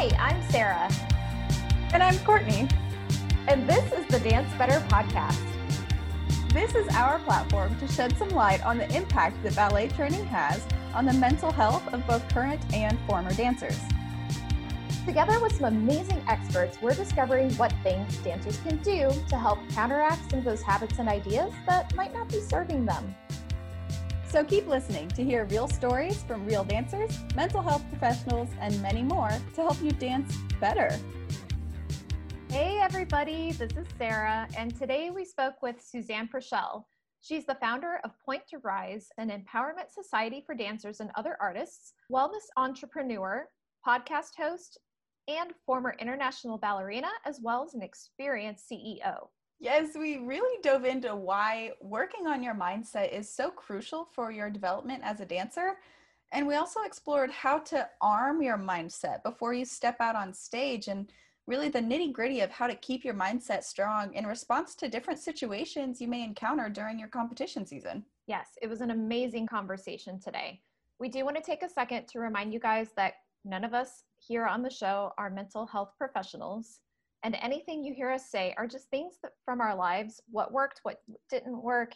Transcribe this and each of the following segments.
Hi, I'm Sarah. And I'm Courtney. And this is the Dance Better podcast. This is our platform to shed some light on the impact that ballet training has on the mental health of both current and former dancers. Together with some amazing experts, we're discovering what things dancers can do to help counteract some of those habits and ideas that might not be serving them. So keep listening to hear real stories from real dancers, mental health professionals, and many more to help you dance better. Hey, everybody, this is Sarah, and today we spoke with Suzanne Puerschel. She's the founder of Pointe to Rise, an empowerment society for dancers and other artists, wellness entrepreneur, podcast host, and former international ballerina, as well as an experienced CEO. Yes, we really dove into why working on your mindset is so crucial for your development as a dancer. And we also explored how to arm your mindset before you step out on stage and really the nitty gritty of how to keep your mindset strong in response to different situations you may encounter during your competition season. Yes, it was an amazing conversation today. We do want to take a second to remind you guys that none of us here on the show are mental health professionals and anything you hear us say are just things that from our lives what worked what didn't work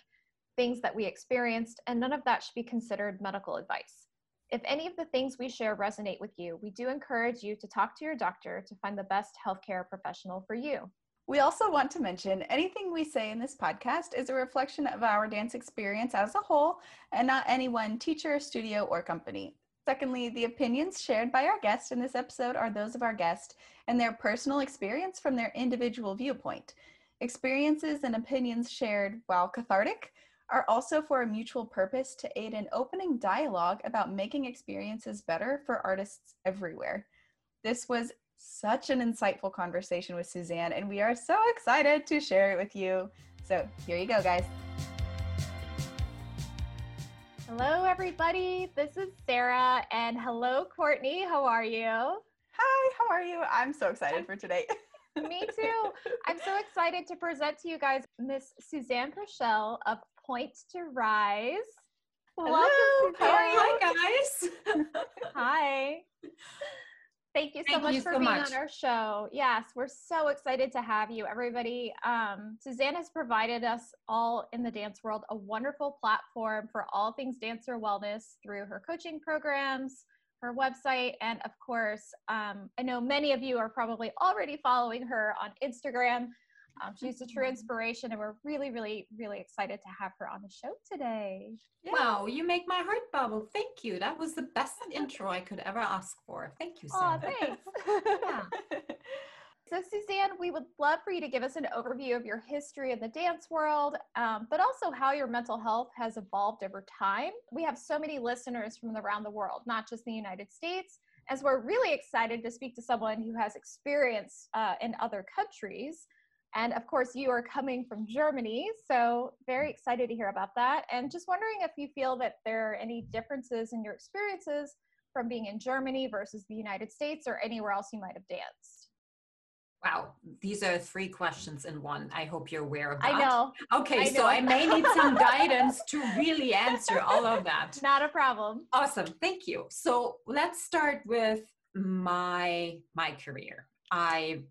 things that we experienced and none of that should be considered medical advice if any of the things we share resonate with you we do encourage you to talk to your doctor to find the best healthcare professional for you we also want to mention anything we say in this podcast is a reflection of our dance experience as a whole and not any one teacher, studio, or company. Secondly, the opinions shared by our guest in this episode are those of our guest and their personal experience from their individual viewpoint. Experiences and opinions shared, while cathartic, are also for a mutual purpose to aid in opening dialogue about making experiences better for artists everywhere. This was such an insightful conversation with Suzanne, and we are so excited to share it with you. So, here you go, guys. Hello, everybody. This is Sarah, and hello, Courtney. How are you? Hi, how are you? I'm so excited for today. Me too. I'm so excited to present to you guys Miss Suzanne Puerschel of Pointe to Rise. Welcome, Suzanne. Hi, guys. Hi. Thank you so Thank much you for so being much. on our show. Yes, we're so excited to have you, everybody. Um, Suzanne has provided us all in the dance world a wonderful platform for all things dancer wellness through her coaching programs, her website, and of course, um, I know many of you are probably already following her on Instagram. Um, she's a true inspiration, and we're really, really, really excited to have her on the show today. Wow, you make my heart bubble. Thank you. That was the best intro I could ever ask for. Thank you, Aw, Sarah. thanks. Yeah. So, Suzanne, we would love for you to give us an overview of your history in the dance world, um, but also how your mental health has evolved over time. We have so many listeners from around the world, not just the United States, as we're really excited to speak to someone who has experience uh, in other countries. And of course, you are coming from Germany, so very excited to hear about that. And just wondering if you feel that there are any differences in your experiences from being in Germany versus the United States or anywhere else you might have danced. Wow, these are three questions in one. I hope you're aware of that. I know, Okay, I so. I may need some guidance to really answer all of that. not a problem. Awesome, thank you. So let's start with my my career. I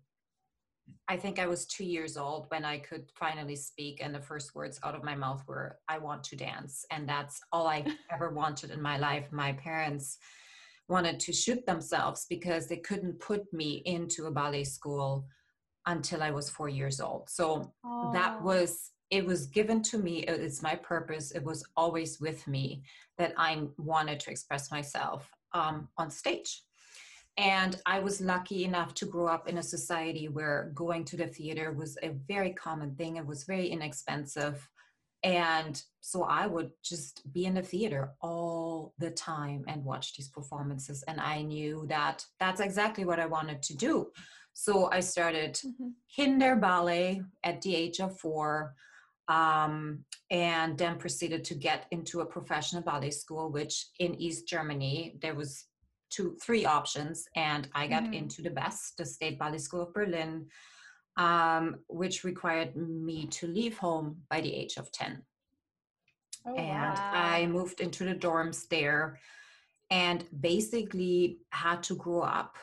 I think I was two years old when I could finally speak, and the first words out of my mouth were, I want to dance. And that's all I ever wanted in my life. My parents wanted to shoot themselves because they couldn't put me into a ballet school until I was four years old. So that Oh. was it was given to me it's my purpose it was always with me that i wanted to express myself um, on stage and i was lucky enough to grow up in a society where going to the theater was a very common thing. It was very inexpensive. And so i would just be in the theater all the time and watch these performances. And i knew that that's exactly what i wanted to do. So i started Mhm. kinder ballet at the age of four um, and then proceeded to get into a professional ballet school which in east germany there was two three options and i got Mhm. into the best the state ballet school of berlin um, which required me to leave home by the age of 10 Oh, and wow. I moved into the dorms there and basically had to grow up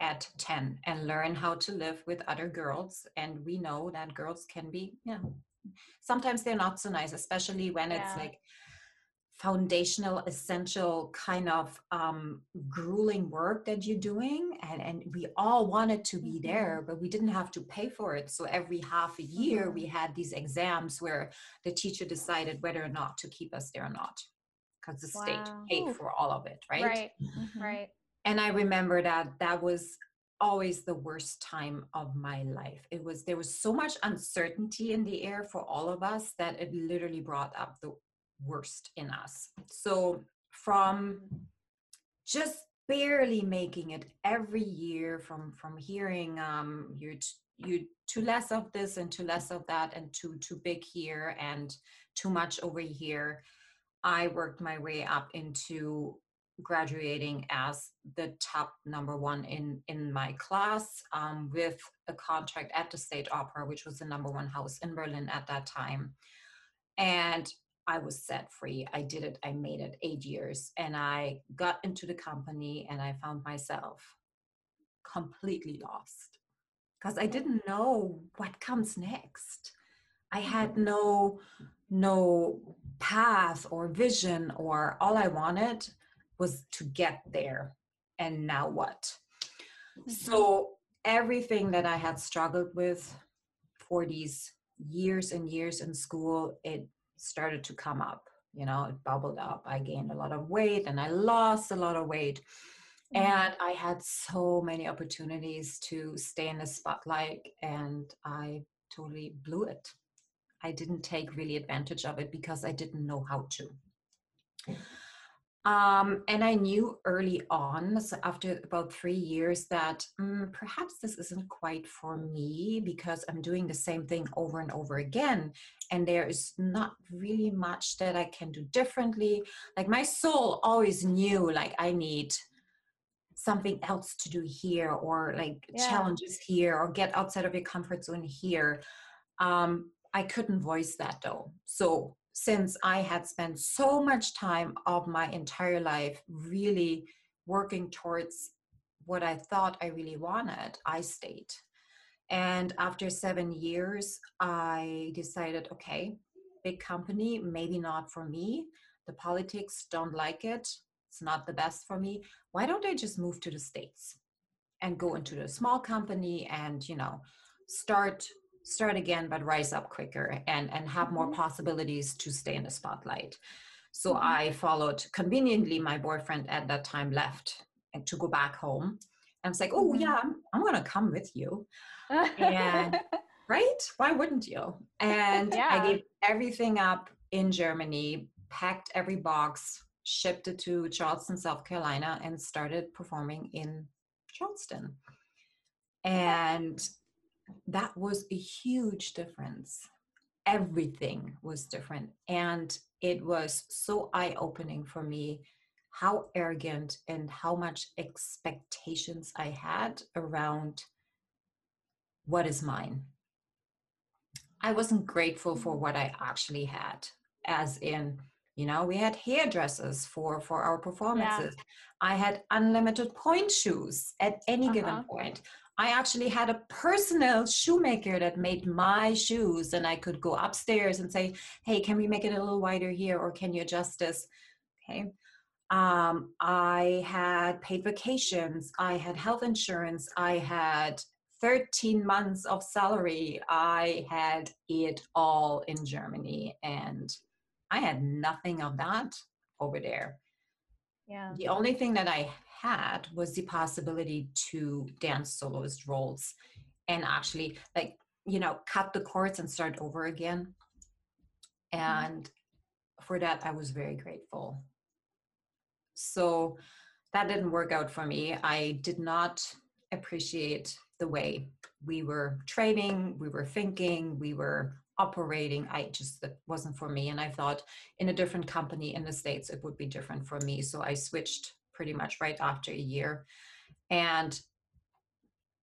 at 10 and learn how to live with other girls. And we know that girls can be, yeah, sometimes they're not so nice, especially when yeah. it's like foundational essential kind of um, grueling work that you're doing and, and we all wanted to be there mm-hmm. but we didn't have to pay for it so every half a year mm-hmm. we had these exams where the teacher decided whether or not to keep us there or not because the wow. state paid Ooh. for all of it right right mm-hmm. right and i remember that that was always the worst time of my life it was there was so much uncertainty in the air for all of us that it literally brought up the worst in us. So from just barely making it every year from from hearing um you you too less of this and too less of that and too too big here and too much over here i worked my way up into graduating as the top number one in in my class um, with a contract at the state opera which was the number one house in berlin at that time and I was set free. I did it. I made it eight years. And I got into the company and I found myself completely lost because I didn't know what comes next. I had mm-hmm. no no path or vision or all I wanted was to get there. And now what? Mm-hmm. So everything that I had struggled with for these years and years in school, it started to come up you know it bubbled up. I gained a lot of weight and i lost a lot of weight. Mm-hmm. and i had so many opportunities to stay in the spotlight and i totally blew it. I didn't take really advantage of it because i didn't know how to um, and I knew early on, so after about three years, that um, perhaps this isn't quite for me because I'm doing the same thing over and over again. And there is not really much that I can do differently. Like my soul always knew, like, I need something else to do here, or like yeah. challenges here, or get outside of your comfort zone here. Um, I couldn't voice that though. So since I had spent so much time of my entire life really working towards what I thought I really wanted, I stayed. And after seven years, I decided okay, big company, maybe not for me. The politics don't like it. It's not the best for me. Why don't I just move to the States and go into the small company and, you know, start start again but rise up quicker and and have more mm-hmm. possibilities to stay in the spotlight so mm-hmm. i followed conveniently my boyfriend at that time left and to go back home and i was like oh mm-hmm. yeah i'm, I'm gonna come with you and right why wouldn't you and yeah. i gave everything up in germany packed every box shipped it to charleston south carolina and started performing in charleston and that was a huge difference. Everything was different. And it was so eye opening for me how arrogant and how much expectations I had around what is mine. I wasn't grateful for what I actually had, as in, you know, we had hairdressers for for our performances. Yeah. I had unlimited pointe shoes at any uh-huh. given point. I actually had a personal shoemaker that made my shoes, and I could go upstairs and say, "Hey, can we make it a little wider here, or can you adjust this?" Okay. Um, I had paid vacations. I had health insurance. I had 13 months of salary. I had it all in Germany, and I had nothing of that over there. Yeah. The only thing that I had was the possibility to dance soloist roles and actually like you know cut the cords and start over again. Mm-hmm. and for that i was very grateful. So that didn't work out for me. I did not appreciate the way we were training we were thinking we were operating. I just that wasn't for me and i thought in a different company in the states it would be different for me. So i switched pretty much right after a year. And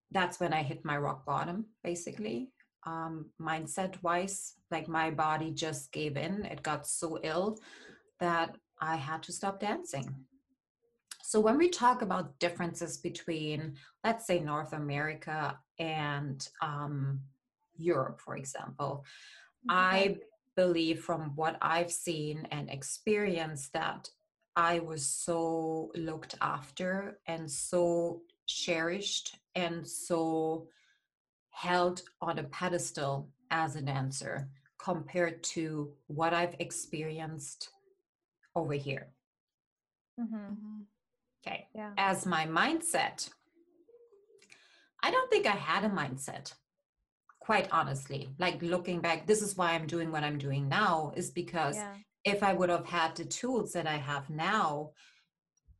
that's when I hit my rock bottom, basically. Um, mindset wise, like my body just gave in. It got so ill that I had to stop dancing. So when we talk about differences between, let's say, North America and um, Europe, for example, I believe from what I've seen and experienced that I was so looked after and so cherished and so held on a pedestal as a dancer compared to what I've experienced over here. Mm-hmm. mm-hmm. Okay. Yeah. As my mindset, I don't think I had a mindset, quite honestly. Like looking back, this is why I'm doing what I'm doing now, is because yeah. If I would have had the tools that I have now,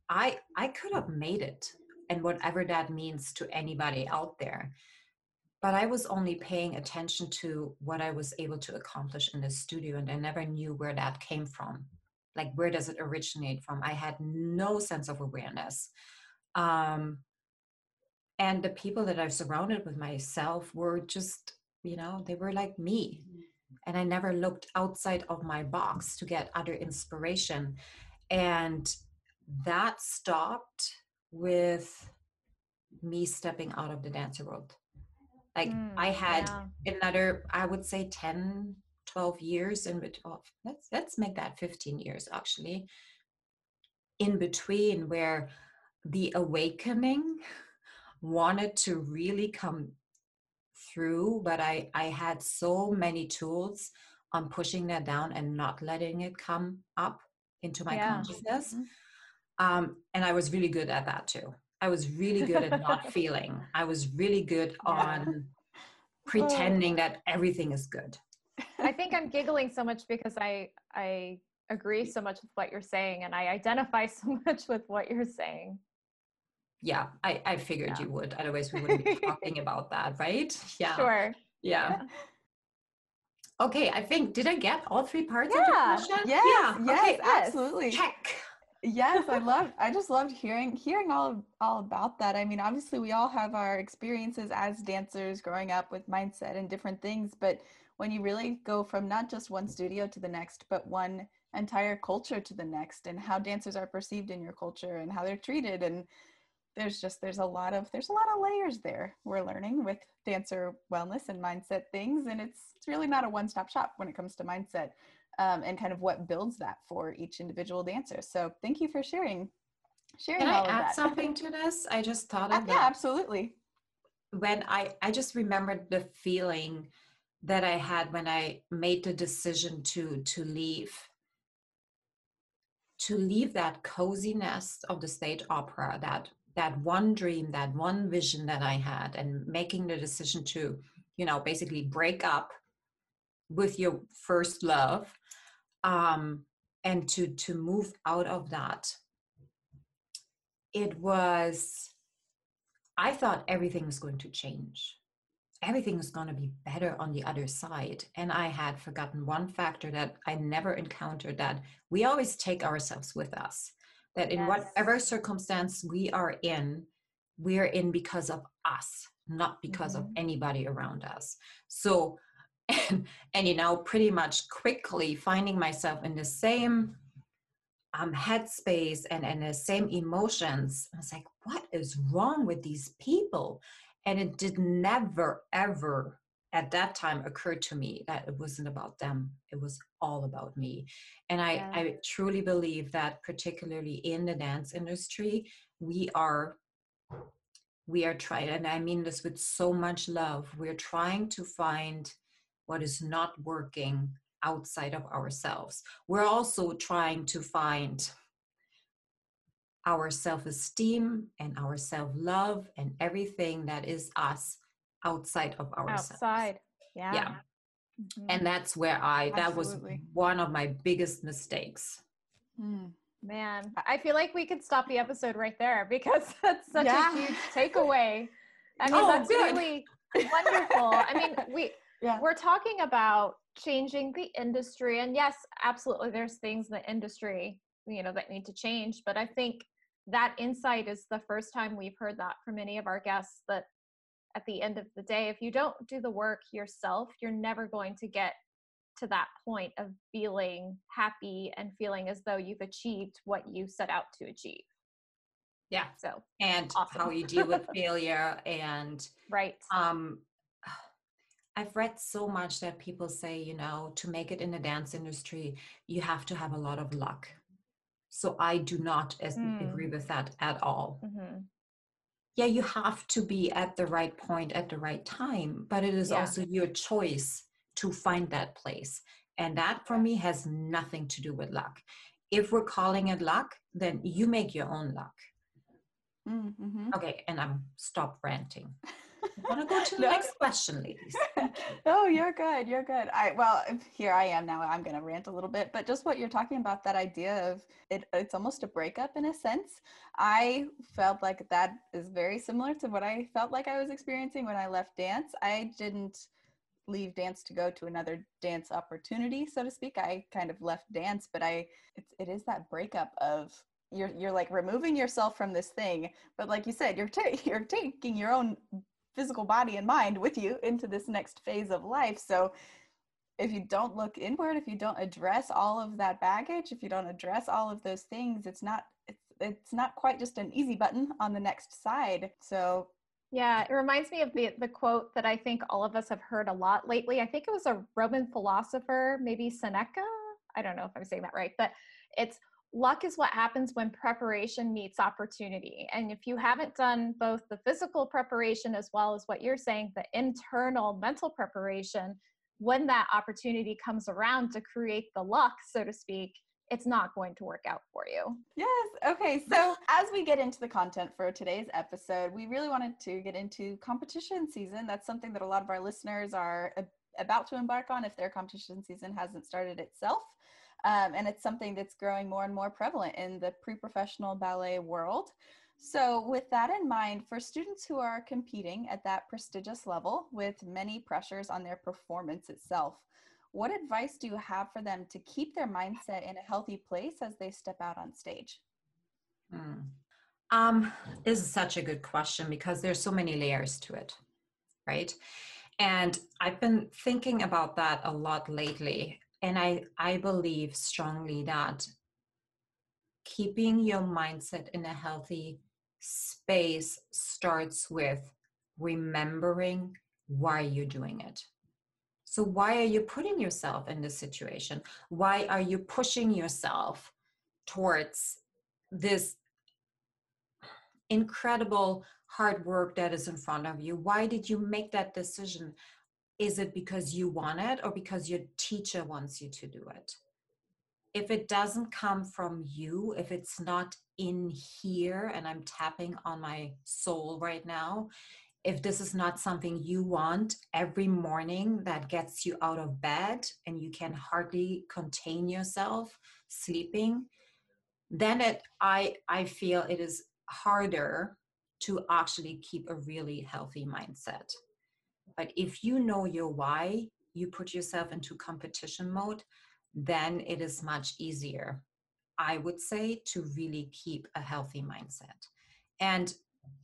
I I could have made it and whatever that means to anybody out there. But I was only paying attention to what I was able to accomplish in the studio, and I never knew where that came from. Like where does it originate from? I had no sense of awareness. Um, and the people that i've surrounded with myself were just you know they were like me and i never looked outside of my box to get other inspiration and that stopped with me stepping out of the dancer world like mm, i had yeah. another i would say 10 12 years in between oh, let's let's make that 15 years actually in between where the awakening wanted to really come through but i i had so many tools on pushing that down and not letting it come up into my yeah. consciousness mm-hmm. um, and i was really good at that too i was really good at not feeling i was really good on pretending that everything is good I think I'm giggling so much because I I agree so much with what you're saying and I identify so much with what you're saying. Yeah, I, I figured yeah. you would. Otherwise we wouldn't be talking about that, right? Yeah. Sure. Yeah. yeah. Okay, I think did I get all three parts yeah. of your question? Yes, yeah. Yes, okay, absolutely. Check. Yes, I love I just loved hearing hearing all all about that. I mean, obviously we all have our experiences as dancers growing up with mindset and different things, but when you really go from not just one studio to the next, but one entire culture to the next and how dancers are perceived in your culture and how they're treated and there's just there's a lot of there's a lot of layers there we're learning with dancer wellness and mindset things and it's it's really not a one-stop shop when it comes to mindset um, and kind of what builds that for each individual dancer. So thank you for sharing sharing Can I add that. something to this? I just thought of uh, yeah absolutely. When i i just remembered the feeling that I had when I made the decision to to leave to leave that coziness of the stage opera that that one dream that one vision that I had and making the decision to you know basically break up with your first love um and to to move out of that it was I thought everything was going to change everything is going to be better on the other side. And I had forgotten one factor that I never encountered that we always take ourselves with us. That in yes. whatever circumstance we are in, we're in because of us, not because mm-hmm. of anybody around us. So, and, and you know, pretty much quickly finding myself in the same um, headspace and, and the same emotions. I was like, what is wrong with these people? And it did never, ever at that time occurred to me that it wasn't about them. It was all about me. And I, yeah. I truly believe that particularly in the dance industry, we are we are trying and i mean this with so much love we're trying to find what is not working outside of ourselves we're also trying to find our self esteem and our self love and everything that is us outside of ourselves. Outside. Yeah. Yeah. Mm-hmm. And that's where I, that Absolutely. was one of my biggest mistakes. Mm. Man, I feel like we could stop the episode right there because that's such yeah. a huge takeaway. I mean, oh, that's good. really wonderful. I mean, we yeah. we're talking about changing the industry, and yes, absolutely, there's things in the industry you know that need to change. But I think that insight is the first time we've heard that from any of our guests that at the end of the day if you don't do the work yourself you're never going to get to that point of feeling happy and feeling as though you've achieved what you set out to achieve Yeah. So and Awesome. how you deal with failure and right. um I've read so much that people say, you know, to make it in the dance industry, you have to have a lot of luck. So I do not Mm. agree with that at all. hmm Yeah, you have to be at the right point at the right time, but it is Yeah. also your choice to find that place. And that for me has nothing to do with luck. If we're calling it luck, then you make your own luck. Mm-hmm. Okay, and I'm stop ranting. I want to go to the No. next question, ladies. oh, you're good. You're good. I well, here I am now. I'm gonna rant a little bit, but just what you're talking about, that idea of it, it's almost a breakup in a sense. I felt like that is very similar to what I felt like I was experiencing when I left dance. I didn't leave dance to go to another dance opportunity, so to speak. I kind of left dance, but I it's, it is that breakup of you're you're like removing yourself from this thing, but like you said, you're ta- you're taking your own physical body and mind with you into this next phase of life. So if you don't look inward, if you don't address all of that baggage, if you don't address all of those things, it's not it's it's not quite just an easy button on the next side. So Yeah, it reminds me of the the quote that I think all of us have heard a lot lately. I think it was a Roman philosopher, maybe Seneca. I don't know if I'm saying that right, but it's luck is what happens when preparation meets opportunity. And if you haven't done both the physical preparation as well as what you're saying, the internal mental preparation, when that opportunity comes around to create the luck, so to speak, it's not going to work out for you. Yes. Okay. So, as we get into the content for today's episode, we really wanted to get into competition season. That's something that a lot of our listeners are about to embark on if their competition season hasn't started itself. Um, and it's something that's growing more and more prevalent in the pre professional ballet world. So, with that in mind, for students who are competing at that prestigious level with many pressures on their performance itself, what advice do you have for them to keep their mindset in a healthy place as they step out on stage? Hmm. Um, this is such a good question because there's so many layers to it, right? And I've been thinking about that a lot lately. And I, I believe strongly that keeping your mindset in a healthy space starts with remembering why you're doing it. So, why are you putting yourself in this situation? Why are you pushing yourself towards this incredible hard work that is in front of you? Why did you make that decision? Is it because you want it or because your teacher wants you to do it? If it doesn't come from you, if it's not in here, and I'm tapping on my soul right now, if this is not something you want every morning that gets you out of bed and you can hardly contain yourself sleeping, then it I I feel it is harder to actually keep a really healthy mindset. But if you know your why, you put yourself into competition mode, then it is much easier, I would say, to really keep a healthy mindset. And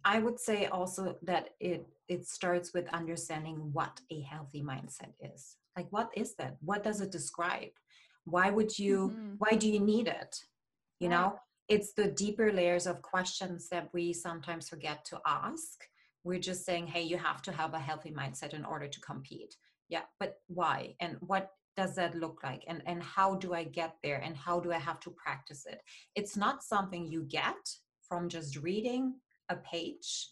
I would say also that it it starts with understanding what a healthy mindset is. Like what is that? What does it describe? Why would you Mhm. why do you need it? You know, it's the deeper layers of questions that we sometimes forget to ask. We're just saying, hey, you have to have a healthy mindset in order to compete. Yeah, but why? And what does that look like? And and how do I get there? And how do I have to practice it? It's not something you get from just reading a page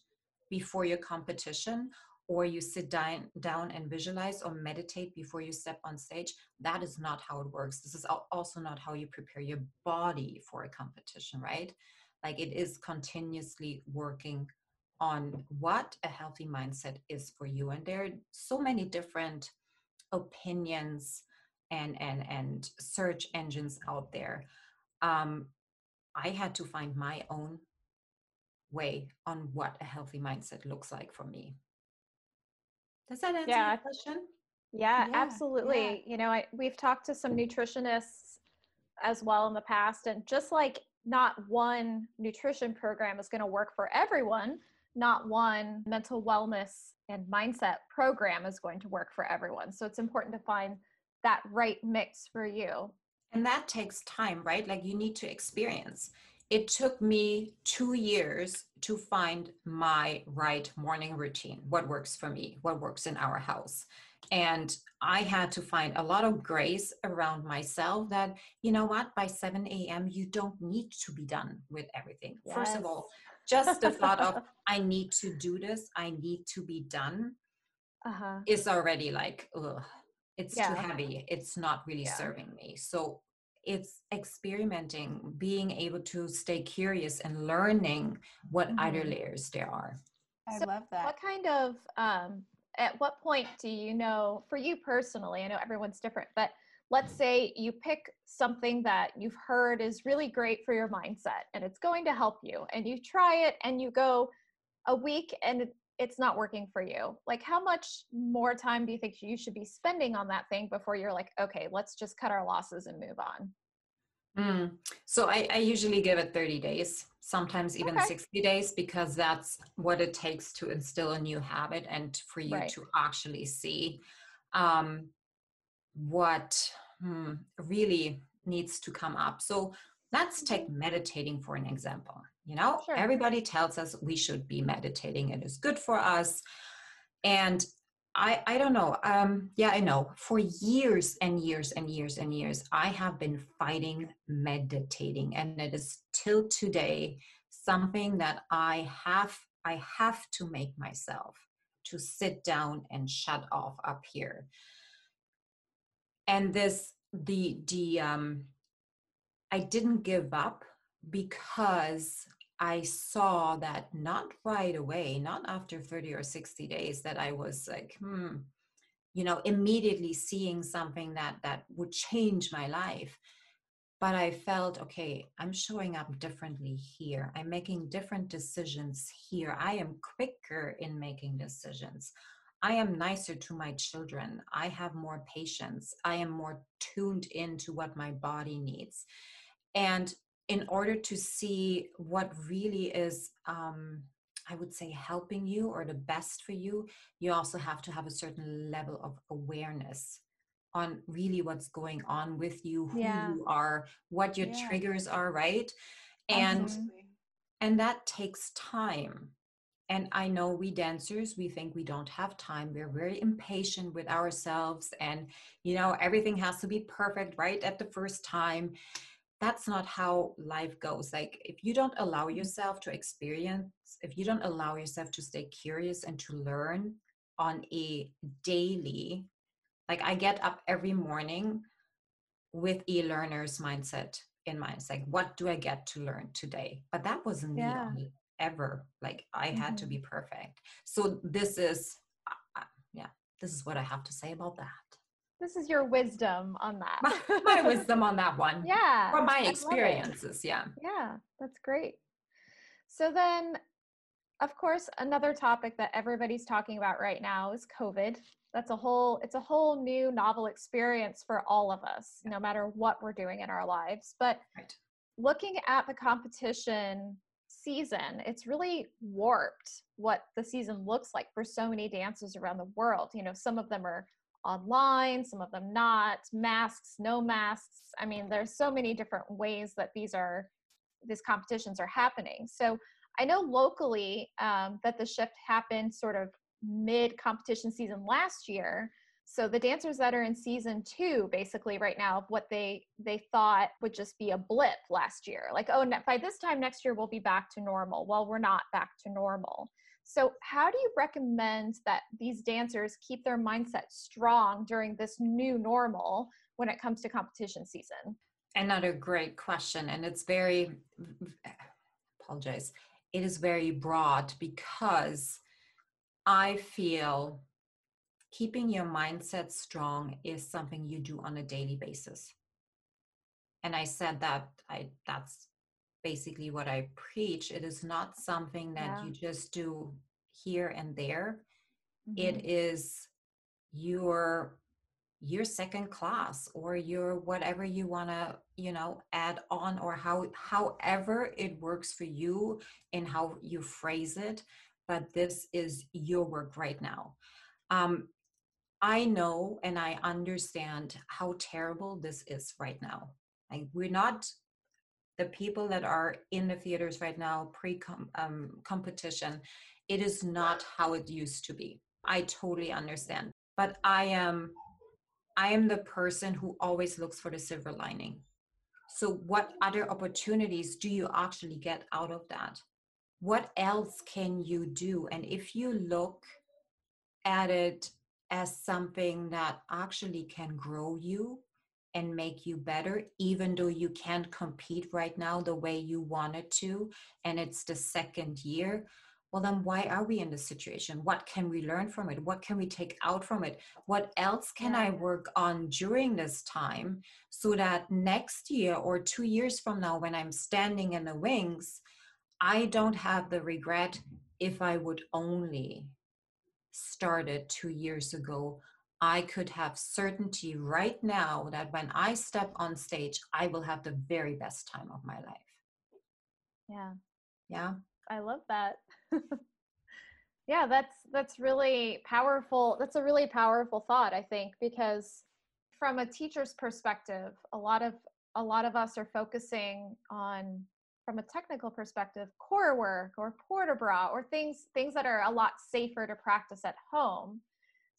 before your competition or you sit down, down and visualize or meditate before you step on stage that is not how it works this is also not how you prepare your body for a competition right like it is continuously working on what a healthy mindset is for you and there are so many different opinions and and and search engines out there um i had to find my own way on what a healthy mindset looks like for me does that answer Yeah. your question Yeah, Yeah, absolutely. You know, I, we've talked to some nutritionists as well in the past, and just like not one nutrition program is going to work for everyone, not one mental wellness and mindset program is going to work for everyone. So it's important to find that right mix for you. and that takes time right like you need to experience it took me two years to find my right morning routine what works for me what works in our house and i had to find a lot of grace around myself that you know what by 7 a.m you don't need to be done with everything yes. first of all just the thought of i need to do this i need to be done uh-huh. is already like ugh, it's yeah. too heavy it's not really yeah. serving me so it's experimenting being able to stay curious and learning what mm-hmm. other layers there are i so love that what kind of um at what point do you know for you personally i know everyone's different but let's say you pick something that you've heard is really great for your mindset and it's going to help you and you try it and you go a week and it's not working for you like how much more time do you think you should be spending on that thing before you're like okay let's just cut our losses and move on mm. so I, I, usually give it 30 days sometimes even okay. 60 days because that's what it takes to instill a new habit and for you right. to actually see um, what hmm, really needs to come up. So let's take meditating for an example you know? Sure. everybody tells us we should be meditating it is good for us. And i i don't know um yeah i know. For years and years and years and years i have been fighting meditating and it is till today something that i have i have to make myself to sit down and shut off up here and this the the um i didn't give up because I saw that not right away, not after 30 or 60 days, that I was like, hmm, you know, immediately seeing something that that would change my life. But I felt, okay, I'm showing up differently here. I'm making different decisions here. I am quicker in making decisions. I am nicer to my children. I have more patience. I am more tuned into what my body needs. And in order to see what really is um, i would say helping you or the best for you you also have to have a certain level of awareness on really what's going on with you who yeah. you are what your yeah. triggers are right and Absolutely. and that takes time and i know we dancers we think we don't have time. We're very impatient with ourselves and you know everything has to be perfect right at the first time. That's not how life goes. Like if you don't allow mm-hmm. yourself to experience if you don't allow yourself to stay curious and to learn on a daily like i get up every morning with a learner's mindset in mind. It's like what do i get to learn today? But that wasn't yeah. me ever like i mm-hmm. had to be mm-hmm. perfect so this is uh, uh, yeah this is what i have to say about that this is your wisdom on that. my, my wisdom on that one. Yeah. From my experiences. Yeah. Yeah, that's great. So then, of course, another topic that everybody's talking about right now is COVID. That's a whole it's a whole new novel experience for all of us, no matter what we're doing in our lives. But right. looking at the competition season, it's really warped what the season looks like for so many dancers around the world. You know, some of them are online, some of them not, masks, no masks. I mean, there's so many different ways that these are these competitions are happening. So I know locally um, that the shift happened sort of mid competition season last year. So the dancers that are in season two, basically right now, of what they they thought would just be a blip last year, like oh, by this time next year we'll be back to normal. Well, we're not back to normal. So, how do you recommend that these dancers keep their mindset strong during this new normal when it comes to competition season? Another great question. And it's very, apologize, it is very broad because I feel keeping your mindset strong is something you do on a daily basis. And I said that I that's basically what I preach. It is not something that yeah. you just do here and there. Mm-hmm. It is your your second class or your whatever you want to you know add on or how however it works for you and how you phrase it but this is your work right now um, i know and i understand how terrible this is right now. Like we're not the people that are in the theaters right now pre um, competition it is not how it used to be. I totally understand but i am i am the person who always looks for the silver lining. So what other opportunities do you actually get out of that? What else can you do? And if you look at it as something that actually can grow you and make you better, even though you can't compete right now the way you wanted to, and it's the second year, well, then why are we in this situation? What can we learn from it? What can we take out from it? What else can I work on during this time so that next year or two years from now, when I'm standing in the wings, I don't have the regret if I would only started two years ago I could have certainty right now that when I step on stage, I will have the very best time of my life. Yeah. Yeah. I love that. yeah, that's that's really powerful. That's a really powerful thought, I think, because from a teacher's perspective, a lot of a lot of us are focusing on from a technical perspective core work or port de bras or things things that are a lot safer to practice at home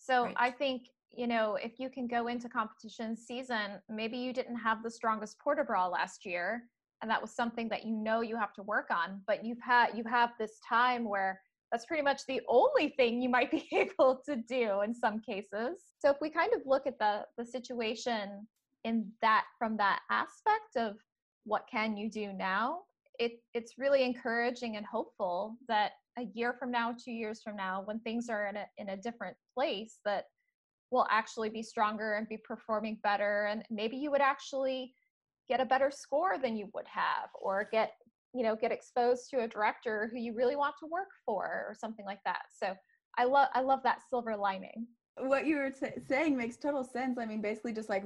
so right. I think, you know, if you can go into competition season, maybe you didn't have the strongest port de bras last year, and that was something that you know you have to work on, but you've had you have this time where that's pretty much the only thing you might be able to do in some cases. So if we kind of look at the the situation in that from that aspect of what can you do now, it it's really encouraging and hopeful that a year from now, two years from now, when things are in a in a different place, that we'll actually be stronger and be performing better, and maybe you would actually get a better score than you would have, or get you know get exposed to a director who you really want to work for, or something like that. So I love I love that silver lining. What you were t- saying makes total sense. I mean, basically, just like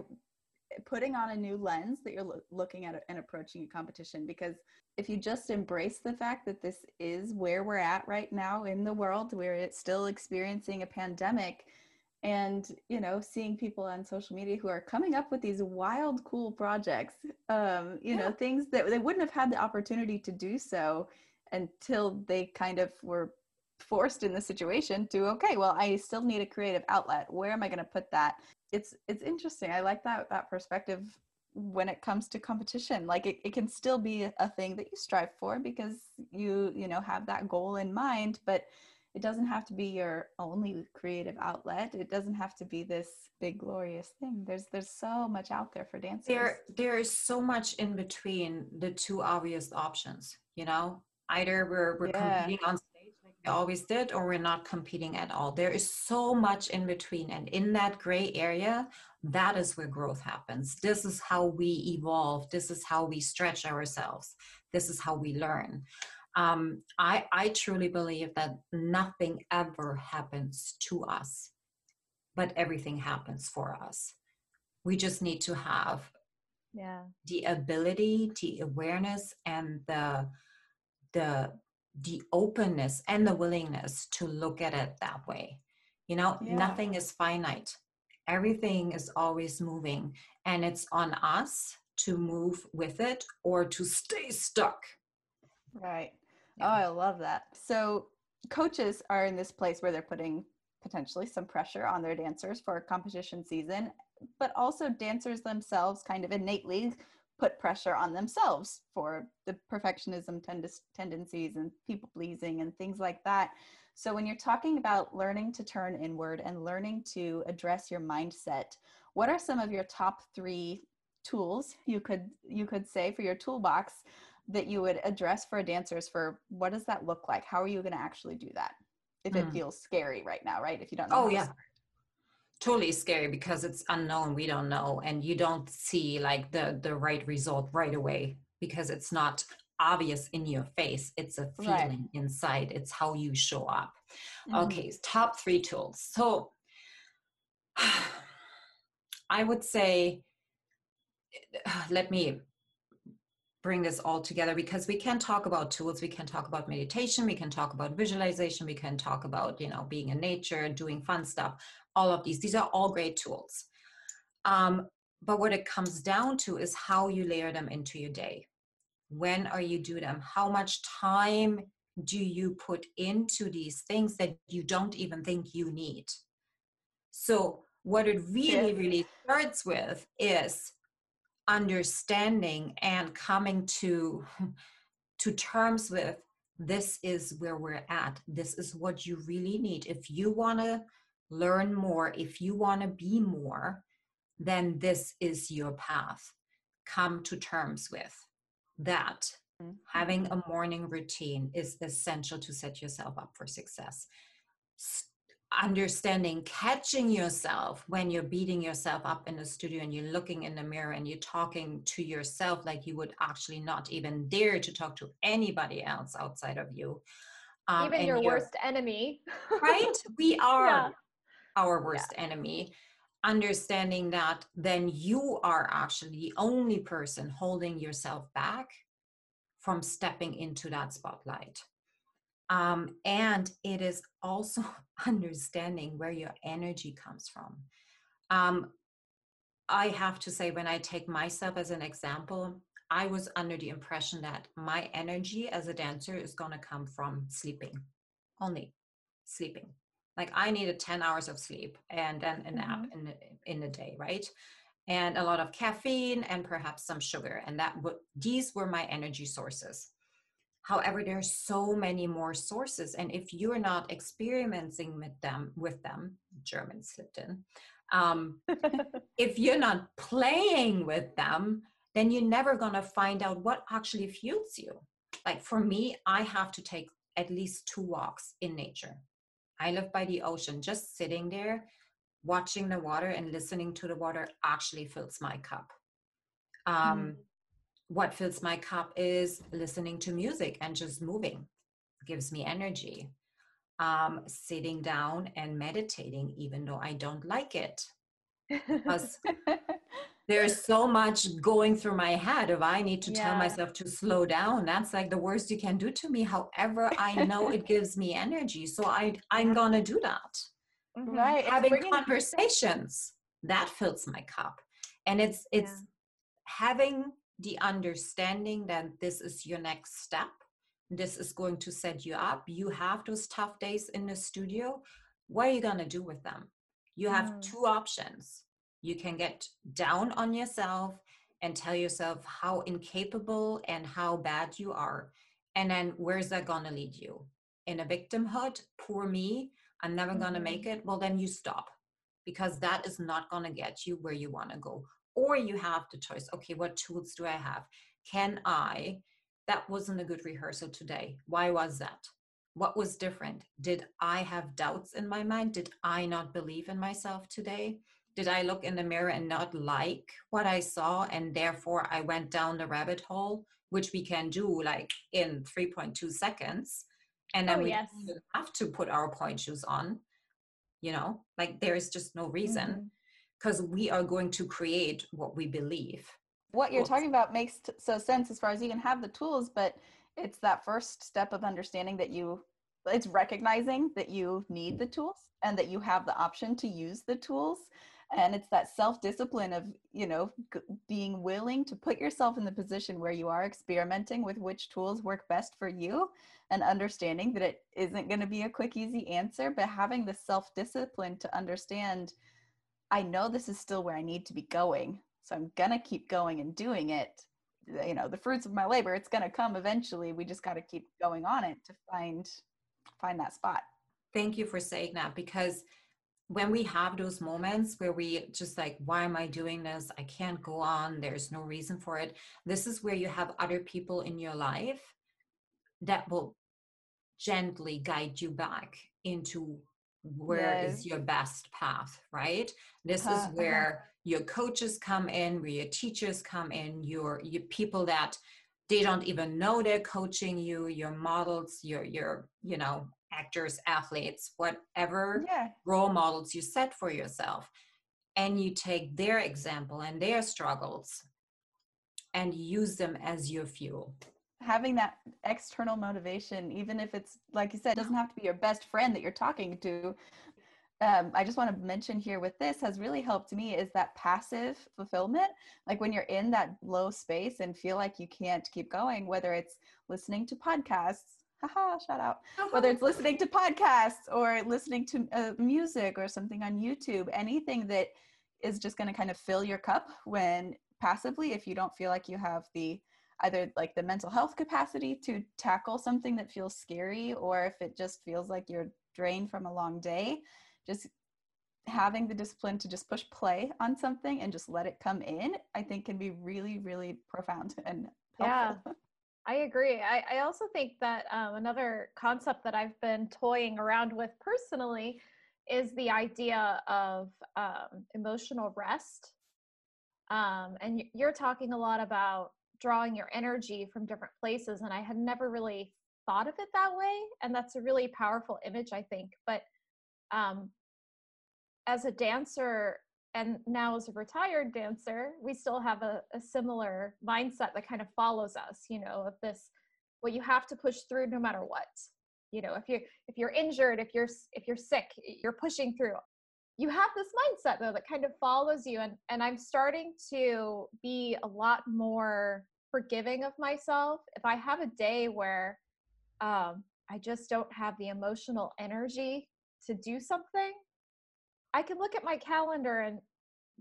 putting on a new lens that you're lo- looking at and approaching a competition because if you just embrace the fact that this is where we're at right now in the world where it's still experiencing a pandemic and you know seeing people on social media who are coming up with these wild cool projects um you yeah. know things that they wouldn't have had the opportunity to do so until they kind of were forced in the situation to okay well i still need a creative outlet. Where am i going to put that? It's it's interesting. I like that that perspective when it comes to competition. Like it, it can still be a thing that you strive for because you you know have that goal in mind but it doesn't have to be your only creative outlet. It doesn't have to be this big glorious thing. There's there's so much out there for dancers. There there is so much in between the two obvious options you know? Either we're, we're yeah. competing on always did or we're not competing at all. There is so much in between and in that gray area that is where growth happens. This is how we evolve. This is how we stretch ourselves. This is how we learn. Um, I, I truly believe that nothing ever happens to us but everything happens for us. We just need to have yeah. the ability the awareness and the the the openness and the willingness to look at it that way. You know, yeah. nothing is finite, everything is always moving, and it's on us to move with it or to stay stuck. Right. Yeah. Oh, I love that. So, coaches are in this place where they're putting potentially some pressure on their dancers for competition season, but also dancers themselves kind of innately put pressure on themselves for the perfectionism tend- tendencies and people pleasing and things like that. So, when you're talking about learning to turn inward and learning to address your mindset, what are some of your top three tools you could you could say for your toolbox that you would address for dancers for what does that look like? How are you going to actually do that? If it mm. feels scary right now, right? If you don't know. Oh yeah totally scary because it's unknown we don't know and you don't see like the the right result right away because it's not obvious in your face it's a feeling right. inside it's how you show up mm-hmm. okay top three tools so i would say let me bring this all together because we can talk about tools we can talk about meditation we can talk about visualization we can talk about you know being in nature doing fun stuff all of these. These are all great tools. Um, but what it comes down to is how you layer them into your day. when are you doing them how much time do you put into these things that you don't even think you need so what it really really starts with is understanding and coming to to terms with this is where we're at this is what you really need if you want to learn more. If you want to be more then this is your path. Come to terms with that. Mm-hmm. having a morning routine is essential to set yourself up for success. Understanding catching yourself when you're beating yourself up in the studio and you're looking in the mirror and you're talking to yourself like you would actually not even dare to talk to anybody else outside of you um, even your worst enemy. Right? We are. yeah. Our worst yeah. enemy understanding that then you are actually the only person holding yourself back from stepping into that spotlight um, and it is also understanding where your energy comes from. Um, I have to say, when I take myself as an example, I was under the impression that my energy as a dancer is going to come from sleeping, only sleeping. Like I needed 10 hours of sleep and then a nap mm-hmm. in, in a day, right? And a lot of caffeine and perhaps some sugar. And that w- these were my energy sources. However, there are so many more sources, and if you're not experimenting with them, with them, German slipped in. Um, if you're not playing with them, then you're never gonna find out what actually fuels you. Like for me, I have to take at least two walks in nature. I live by the ocean. Just sitting there, watching the water and listening to the water actually fills my cup. Um, mm what fills my cup is listening to music and just moving gives me energy um, sitting down and meditating even though i don't like it because there's so much going through my head of i need to yeah. tell myself to slow down that's like the worst you can do to me however i know it gives me energy so i i'm gonna do that mm-hmm. right having bringing- conversations that fills my cup and it's it's yeah. having the understanding that this is your next step this is going to set you up you have those tough days in the studio what are you going to do with them you have mm. two options you can get down on yourself and tell yourself how incapable and how bad you are. And then where's that going to lead you? In a victimhood? Poor me. I'm never mm-hmm. going to make it. Well then you stop because that is not going to get you where you want to go. Or you have the choice okay what tools do i have? Can i? That wasn't a good rehearsal today. Why was that? What was different? Did i have doubts in my mind? Did i not believe in myself today did i look in the mirror and not like what i saw and therefore i went down the rabbit hole which we can do like in 3.2 seconds and then oh, we yes. have to put our pointe shoes on you know like there is just no reason mm-hmm because we are going to create what we believe. What you're talking about makes t- so sense as far as you can have the tools, but it's that first step of understanding that you it's recognizing that you need the tools and that you have the option to use the tools and it's that self-discipline of you know g- being willing to put yourself in the position where you are experimenting with which tools work best for you and understanding that it isn't going to be a quick easy answer but having the self-discipline to understand I know this is still where I need to be going. So I'm going to keep going and doing it. You know, the fruits of my labor, it's going to come eventually. We just got to keep going on it to find find that spot. Thank you for saying that because when we have those moments where we just like why am i doing this i can't go on there's no reason for it this is where you have other people in your life that will gently guide you back into where yes. is your best path right this uh, is uh-huh. where uh-huh. your coaches come in where your teachers come in your your people that they don't even know they're coaching you your models your your you know actors athletes whatever yeah. role models you set for yourself and you take their example and their struggles and use them as your fuel having that external motivation even if it's like you said it doesn't have to be your best friend that you're talking to um, I just want to mention here with this has really helped me is that passive fulfillment. Like when you're in that low space and feel like you can't keep going, whether it's listening to podcasts, haha, shout out, whether it's listening to podcasts or listening to uh, music or something on YouTube, anything that is just going to kind of fill your cup when passively, if you don't feel like you have the either like the mental health capacity to tackle something that feels scary or if it just feels like you're drained from a long day just having the discipline to just push play on something and just let it come in, I think can be really, really profound and helpful. Yeah. I agree. I, I also think that um, another concept that I've been toying around with personally is the idea of um, emotional rest. Um, and you're talking a lot about drawing your energy from different places, and I had never really thought of it that way. And that's a really powerful image, I think. But um, as a dancer and now as a retired dancer we still have a, a, similar mindset that kind of follows us you know of this well you have to push through no matter what. You know if you're if you're injured if you're if you're sick you're pushing through. You have this mindset though that kind of follows you and and i'm starting to be a lot more forgiving of myself. If i have a day where um, i just don't have the emotional energy to do something I can look at my calendar and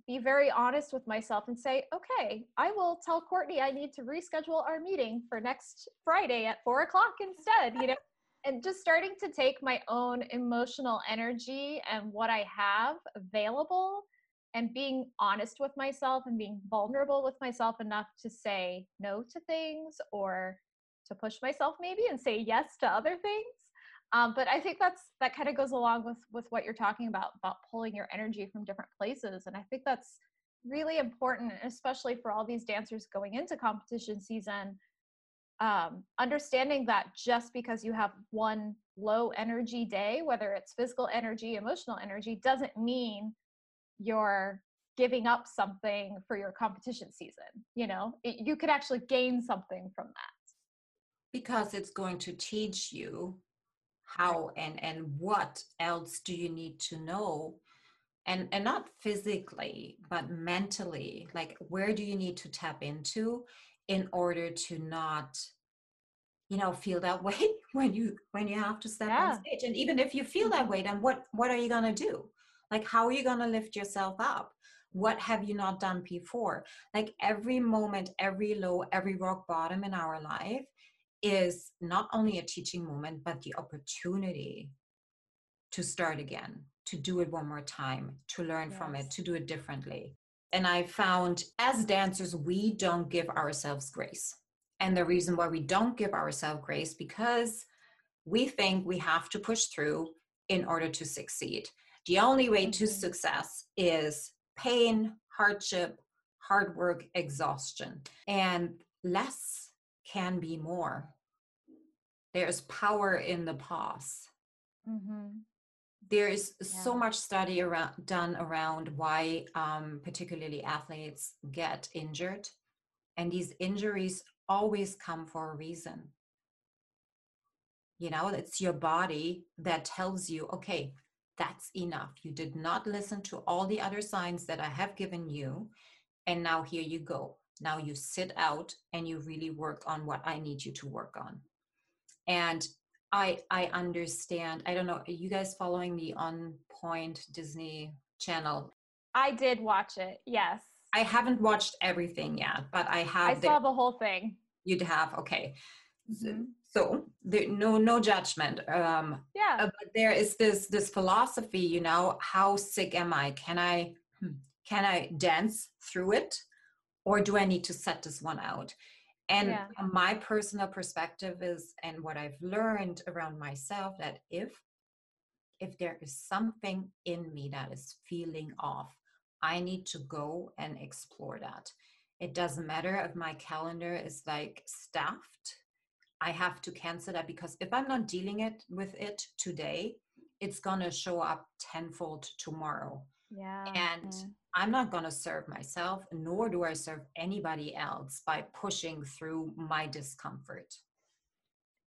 be very honest with myself and say, okay, I will tell Courtney I need to reschedule our meeting for next Friday at four o'clock instead, you know, and just starting to take my own emotional energy and what I have available and being honest with myself and being vulnerable with myself enough to say no to things or to push myself maybe and say yes to other things um, but i think that's that kind of goes along with with what you're talking about about pulling your energy from different places and i think that's really important especially for all these dancers going into competition season um, understanding that just because you have one low energy day whether it's physical energy emotional energy doesn't mean you're giving up something for your competition season you know? It, you could actually gain something from that. Because it's going to teach you how and and what else do you need to know? And and not physically but mentally like where do you need to tap into in order to not you know feel that way when you when you have to step yeah. on stage? And even if you feel that way then what what are you going to do? Like how are you going to lift yourself up? What have you not done before? Like every moment every low every rock bottom in our life is not only a teaching moment, but the opportunity to start again, to do it one more time, to learn yes. from it, to do it differently. And I found as dancers, we don't give ourselves grace. And the reason why we don't give ourselves grace because we think we have to push through in order to succeed. The only way to mm-hmm. success is pain, hardship, hard work, exhaustion. And less can be more. There's power in the pause. Mm-hmm. There is yeah. so much study around done around why, um, particularly athletes, get injured, and these injuries always come for a reason. You know, it's your body that tells you, okay, that's enough. You did not listen to all the other signs that I have given you, and now here you go now you sit out and you really work on what i need you to work on. And i i understand i don't know are you guys following the On Pointe disney channel? I did watch it yes. I haven't watched everything yet but i have i saw the whole thing. You'd have okay. Mm-hmm. so there no no judgment um yeah. uh, but there is this this philosophy you know how sick am i? Can i hmm, can i dance through it or do I need to set this one out? And yeah. my personal perspective is, and what I've learned around myself, that if if there is something in me that is feeling off, I need to go and explore that. It doesn't matter if my calendar is like stuffed. I have to cancel that because if I'm not dealing it with it today, it's gonna show up tenfold tomorrow. Yeah. And. I'm not going to serve myself, nor do I serve anybody else by pushing through my discomfort.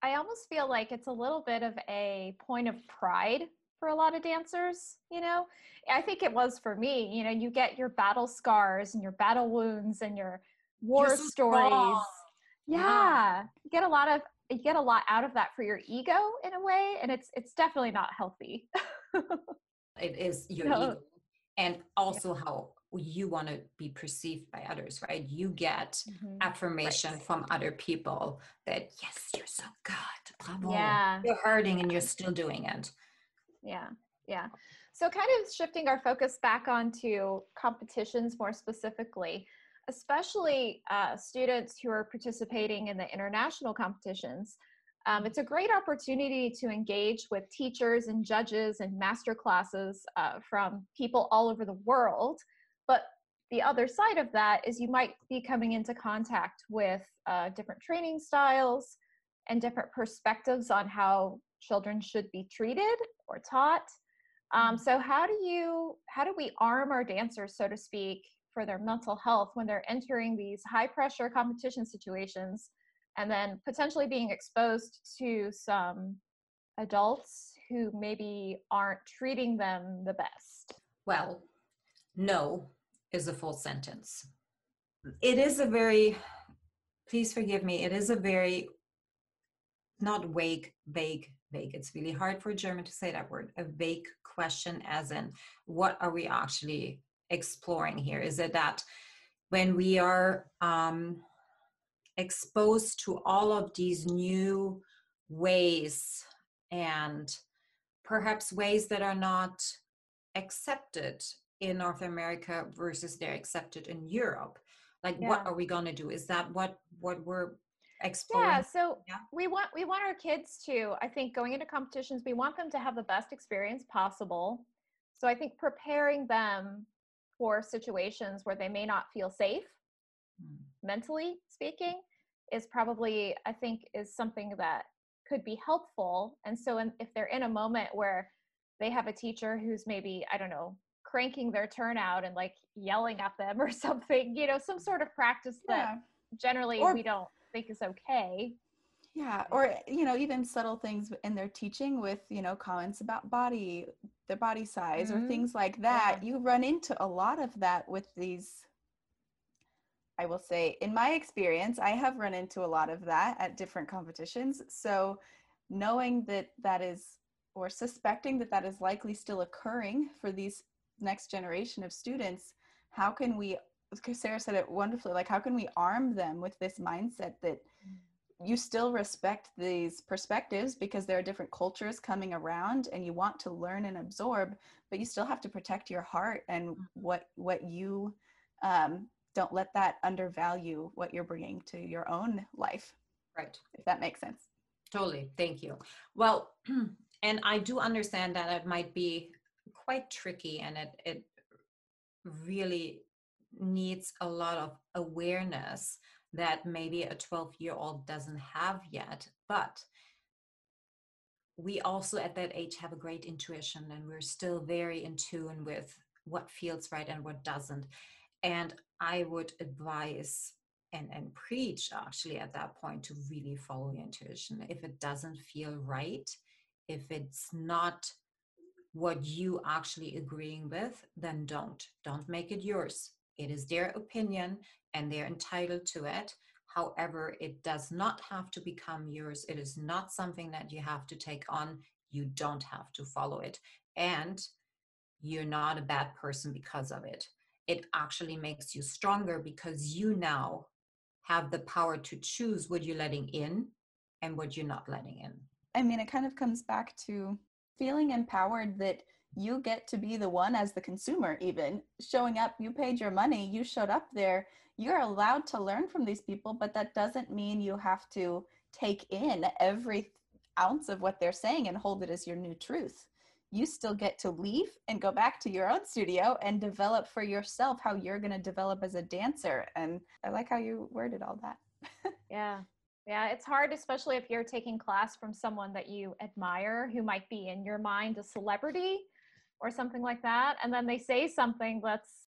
I almost feel like it's a little bit of a point of pride for a lot of dancers, you know. I think it was for me, you know, you get your battle scars and your battle wounds and your war so stories. Strong. Yeah. yeah. You get a lot of you get a lot out of that for your ego in a way and it's it's definitely not healthy. it is your no. ego and also yeah. how you want to be perceived by others, right? You get mm-hmm. affirmation right. from other people that yes, you're so good. Bravo. Yeah. You're hurting and you're still doing it. Yeah. Yeah. So kind of shifting our focus back onto competitions more specifically, especially uh, students who are participating in the international competitions. Um, it's a great opportunity to engage with teachers and judges and master classes uh, from people all over the world but the other side of that is you might be coming into contact with uh, different training styles and different perspectives on how children should be treated or taught. Um, so how do you how do we arm our dancers, so to speak, for their mental health when they're entering these high pressure competition situations and then potentially being exposed to some adults who maybe aren't treating them the best? Well, no, is a full sentence. It is a very, please forgive me, it is a very, not vague, vague, vague. It's really hard for a German to say that word. A vague question, as in, what are we actually exploring here? Is it that when we are um, exposed to all of these new ways and perhaps ways that are not accepted in North America versus they're accepted in Europe? Like, yeah. what are we going to do? Is that what what we're exploring? Yeah. So yeah. we want we want our kids to. I think going into competitions, we want them to have the best experience possible. So I think preparing them for situations where they may not feel safe, mm. mentally speaking, is probably I think is something that could be helpful. And so in, if they're in a moment where they have a teacher who's maybe I don't know cranking their turnout and like yelling at them or something, you know, some sort of practice yeah. that generally or, we don't think is okay. Yeah, or you know, even subtle things in their teaching with, you know, comments about body, their body size mm-hmm. or things like that. Yeah. You run into a lot of that with these I will say, in my experience, I have run into a lot of that at different competitions. So, knowing that that is, or suspecting that that is likely still occurring for these next generation of students how can we sarah said it wonderfully like how can we arm them with this mindset that you still respect these perspectives because there are different cultures coming around and you want to learn and absorb but you still have to protect your heart and mm-hmm. what what you um, don't let that undervalue what you're bringing to your own life right. if that makes sense. Totally thank you. Well and i do understand that it might be quite tricky and it, it really needs a lot of awareness that maybe a 12 year old doesn't have yet but we also at that age have a great intuition and we're still very in tune with what feels right and what doesn't and i would advise and, and preach actually at that point to really follow your intuition if it doesn't feel right if it's not what you actually agreeing with, then don't. Don't make it yours. It is their opinion and they're entitled to it. However, it does not have to become yours. It is not something that you have to take on. You don't have to follow it. And you're not a bad person because of it. It actually makes you stronger because you now have the power to choose what you're letting in and what you're not letting in. I mean, it kind of comes back to feeling empowered that you get to be the one as the consumer even showing up you paid your money you showed up there you're allowed to learn from these people but that doesn't mean you have to take in every ounce of what they're saying and hold it as your new truth you still get to leave and go back to your own studio and develop for yourself how you're going to develop as a dancer and i like how you worded all that yeah yeah, it's hard, especially if you're taking class from someone that you admire who might be in your mind a celebrity or something like that. And then they say something that's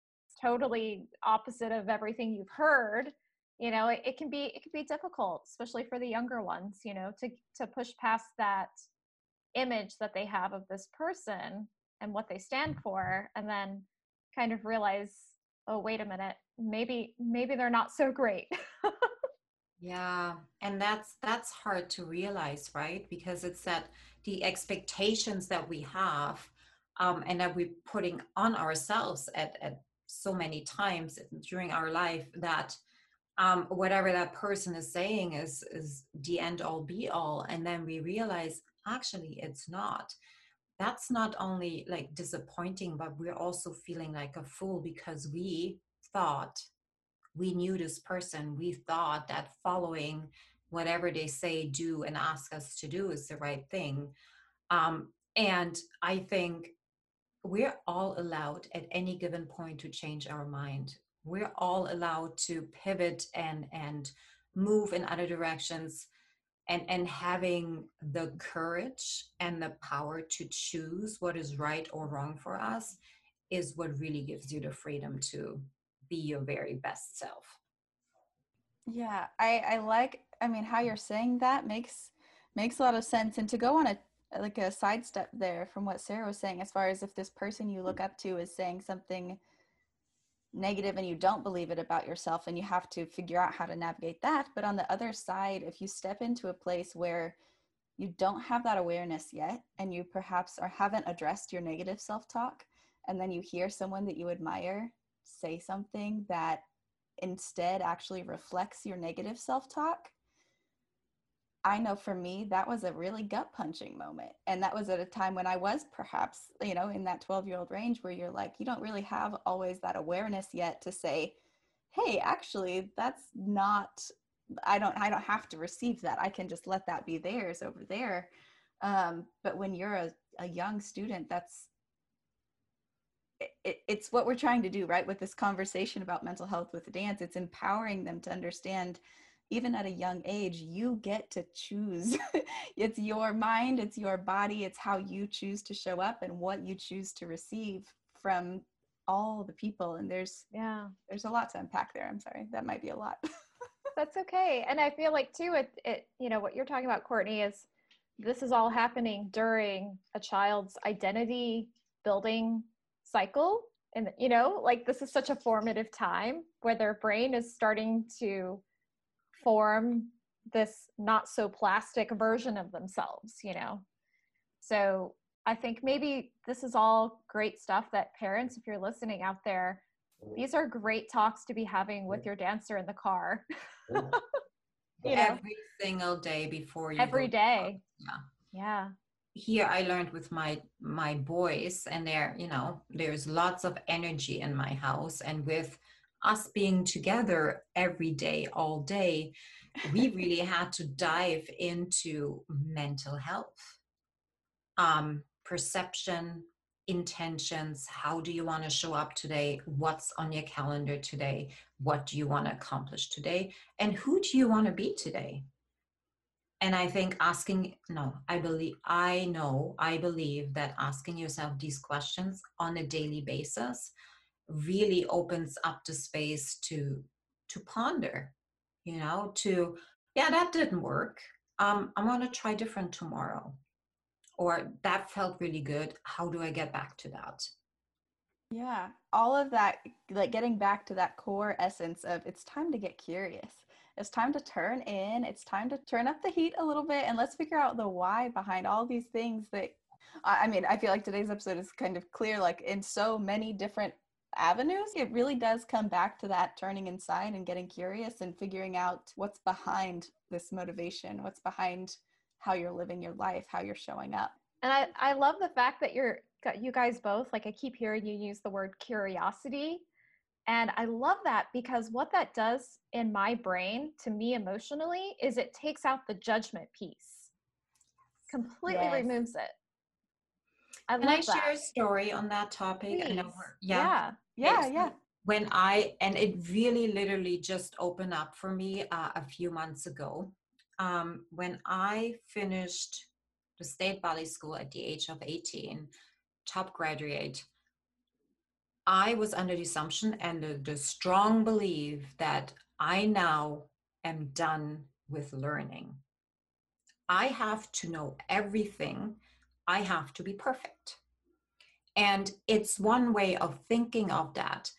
totally opposite of everything you've heard. You know, it, it can be it can be difficult, especially for the younger ones, you know, to to push past that image that they have of this person and what they stand for and then kind of realize oh wait a minute maybe maybe they're not so great. Yeah and that's that's hard to realize right? Because it's that the expectations that we have um, and that we're putting on ourselves at, at so many times during our life that um, whatever that person is saying is is the end all be all. And then we realize actually it's not. That's not only like disappointing but we're also feeling like a fool because we thought we knew this person. We thought that following whatever they say do and ask us to do is the right thing. Um, and i think we're all allowed at any given point to change our mind. We're all allowed to pivot and and move in other directions and and having the courage and the power to choose what is right or wrong for us is what really gives you the freedom to be your very best self. Yeah i i like i mean how you're saying that makes makes a lot of sense and to go on a like a sidestep there from what sarah was saying as far as if this person you look up to is saying something negative and you don't believe it about yourself and you have to figure out how to navigate that. But on the other side if you step into a place where you don't have that awareness yet and you perhaps or haven't addressed your negative self-talk and then you hear someone that you admire say something that instead actually reflects your negative self-talk I know for me, that was a really gut punching moment. And that was at a time when I was perhaps, you know, in that 12 year old range where you're like, you don't really have always that awareness yet to say, hey, actually, that's not, I don't, I don't have to receive that. I can just let that be theirs over there. Um, but when you're a, a young student, that's, it, it's what we're trying to do, right? With this conversation about mental health with dance, it's empowering them to understand even at a young age, you get to choose. it's your mind, it's your body, it's how you choose to show up and what you choose to receive from all the people. And there's yeah, there's a lot to unpack there. I'm sorry, that might be a lot. That's okay. And I feel like too, it, it you know what you're talking about, Courtney, is this is all happening during a child's identity building cycle and you know like this is such a formative time where their brain is starting to form this not so plastic version of themselves, you know? So I think maybe this is all great stuff that parents, if you're listening out there, oh. these are great talks to be having with your dancer in the car. you know? Every single day before you every day. Yeah. Yeah. Here I learned with my my boys and there, you know, there's lots of energy in my house and with us being together every day, all day, we really had to dive into mental health, um, perception, intentions. How do you want to show up today? What's on your calendar today? What do you want to accomplish today? And who do you want to be today? And I think asking, no, I believe, I know, I believe that asking yourself these questions on a daily basis really opens up the space to to ponder you know to yeah that didn't work. Um i'm going to try different tomorrow. Or that felt really good. How do i get back to that? Yeah. All of that like getting back to that core essence of it's time to get curious. It's time to turn in. It's time to turn up the heat a little bit and let's figure out the why behind all these things that i mean i feel like today's episode is kind of clear like in so many different avenues, it really does come back to that turning inside and getting curious and figuring out what's behind this motivation, what's behind how you're living your life, how you're showing up. And I, I love the fact that you're you guys both like I keep hearing you use the word curiosity. And I love that because what that does in my brain to me emotionally is it takes out the judgment piece. Completely yes. removes it. I Can I that. share a story on that topic? I know yeah. Yeah, yeah. Yeah. When I, and it really literally just opened up for me uh, a few months ago. Um, when I finished the state ballet school at the age of 18, top graduate, I was under the assumption and the, the strong belief that I now am done with learning. I have to know everything I have to be perfect. And it's one way of thinking of that.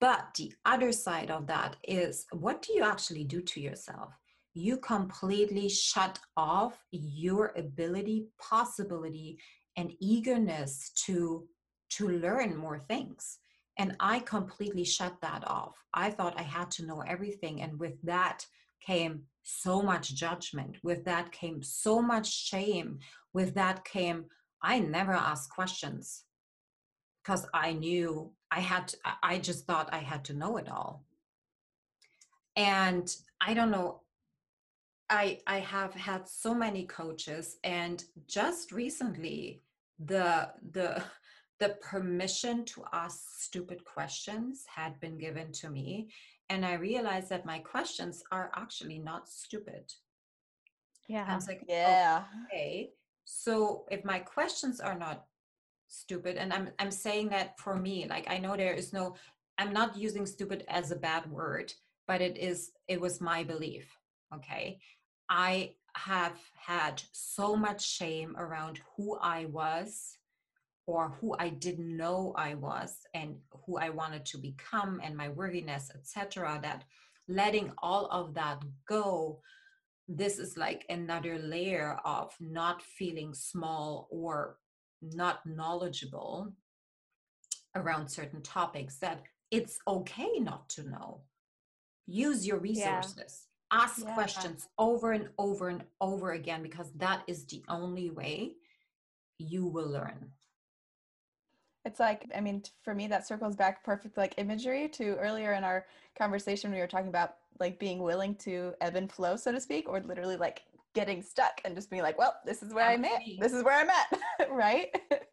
But the other side of that is what do you actually do to yourself? You completely shut off your ability, possibility, and eagerness to to learn more things. And i completely shut that off. I thought i had to know everything and with that came so much judgment. With that came so much shame. With that came i never ask questions because i knew i had to, i just thought i had to know it all. And i don't know i i have had so many coaches and just recently the the the permission to ask stupid questions had been given to me and i realized that my questions are actually not stupid. Yeah. i was like yeah. Okay so if my questions are not stupid and i'm i'm saying that for me like i know there is no i'm not using stupid as a bad word but it is it was my belief okay i have had so much shame around who i was or who I didn't know I was and who I wanted to become and my worthiness, etc. That letting all of that go, this is like another layer of not feeling small or not knowledgeable around certain topics that it's okay not to know. Use your resources. Yeah. Ask yeah. questions over and over and over again because that is the only way you will learn it's like i mean for me that circles back perfect like imagery to earlier in our conversation we were talking about like being willing to ebb and flow so to speak or literally like getting stuck and just being like well this is where i'm at. this is where i'm at. Right?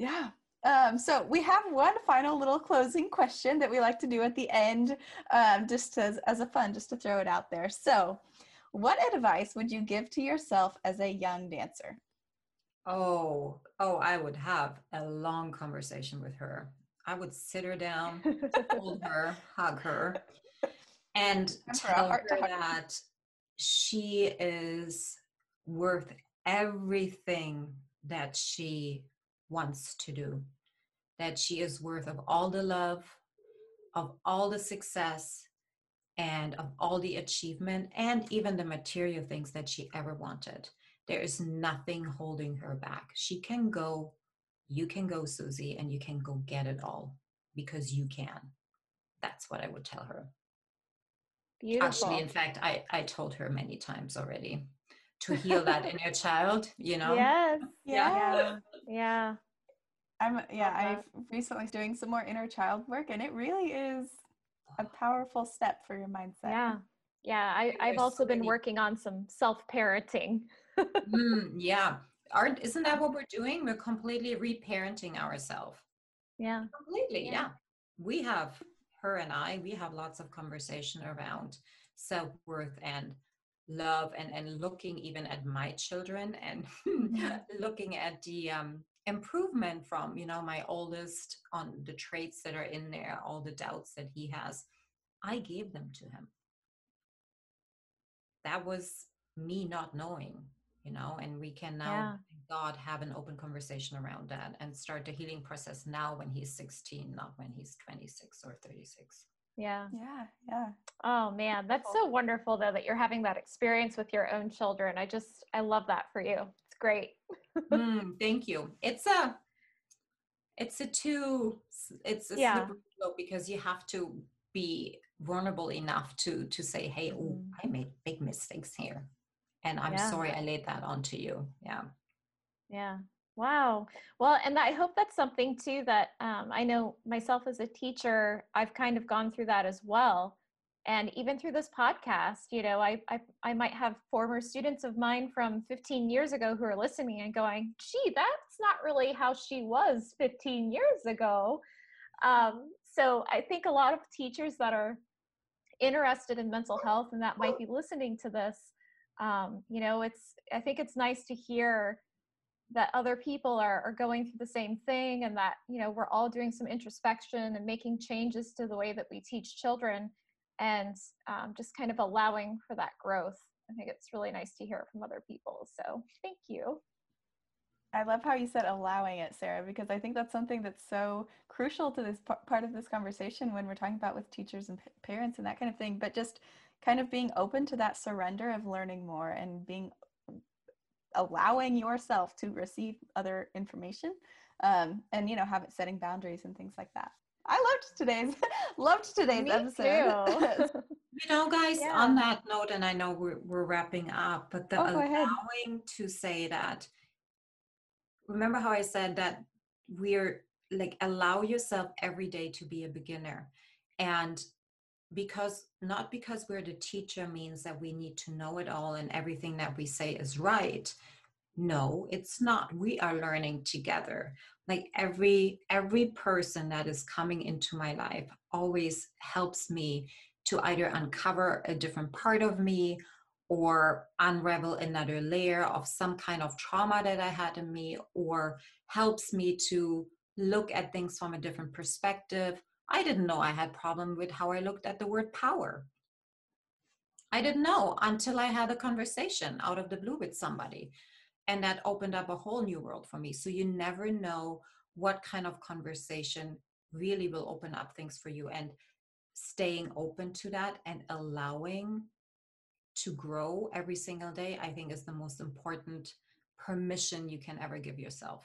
Yeah. Um, so we have one final little closing question that we like to do at the end um, just as, as a fun just to throw it out there. So what advice would you give to yourself as a young dancer? Oh, oh, I would have a long conversation with her. I would sit her down, hold her, hug her, and tell her that she is worth everything that she wants to do. That she is worth of all the love, of all the success, and of all the achievement, and even the material things that she ever wanted there is nothing holding her back. She can go, you can go, Susie, and you can go get it all because you can. That's what I would tell her. Beautiful. Actually, in fact, I, I told her many times already to heal that inner child, you know? Yes. Yeah. Yeah. yeah. I'm yeah, I've recently doing some more inner child work and it really is a powerful step for your mindset. Yeah. Yeah. I, I've also been working on some self parenting mm, yeah. Aren't isn't that what we're doing? We're completely reparenting ourselves. Yeah. Completely. Yeah. yeah. We have her and I, we have lots of conversation around self-worth and love and and looking even at my children and looking at the um improvement from you know my oldest on the traits that are in there all the doubts that he has. I gave them to him. That was me not knowing you know and we can now. God have an open conversation around that and start the healing process now when he's 16 not when he's 26 or 36 yeah. Yeah yeah. Oh man that's so wonderful. though that you're having that experience with your own children. I just i love that for you. It's great. Mm, thank you. It's a it's a two it's a yeah. slippery slope because you have to be vulnerable enough to to say hey oh i made big mistakes here. And i'm yeah. sorry i laid that onto you. Yeah yeah. Wow. Well and i hope that's something too that um, i know myself as a teacher i've kind of gone through that as well. And even through this podcast you know I, I i might have former students of mine from 15 years ago who are listening and going gee that's not really how she was 15 years ago. Um, so i think a lot of teachers that are interested in mental health and that might be listening to this um, you know it's i think it's nice to hear that other people are, are going through the same thing and that you know we're all doing some introspection and making changes to the way that we teach children and um, just kind of allowing for that growth i think it's really nice to hear from other people so thank you I love how you said allowing it, Sarah, because I think that's something that's so crucial to this p- part of this conversation when we're talking about with teachers and p- parents and that kind of thing. But just kind of being open to that surrender of learning more and being allowing yourself to receive other information um, and you know have it setting boundaries and things like that. I loved today's loved today's Me episode. you know guys Yeah. on that note and i know we're, we're wrapping up but the Oh, allowing to say that remember how i said that we're like allow yourself every day to be a beginner and because not because we're the teacher means that we need to know it all and everything that we say is right. No it's not. We are learning together. Like every every person that is coming into my life always helps me to either uncover a different part of me or unravel another layer of some kind of trauma that I had in me, or helps me to look at things from a different perspective. I didn't know I had problem with how I looked at the word power. I didn't know until I had a conversation out of the blue with somebody. And that opened up a whole new world for me. So you never know what kind of conversation really will open up things for you. And staying open to that and allowing to grow every single day, I think is the most important permission you can ever give yourself.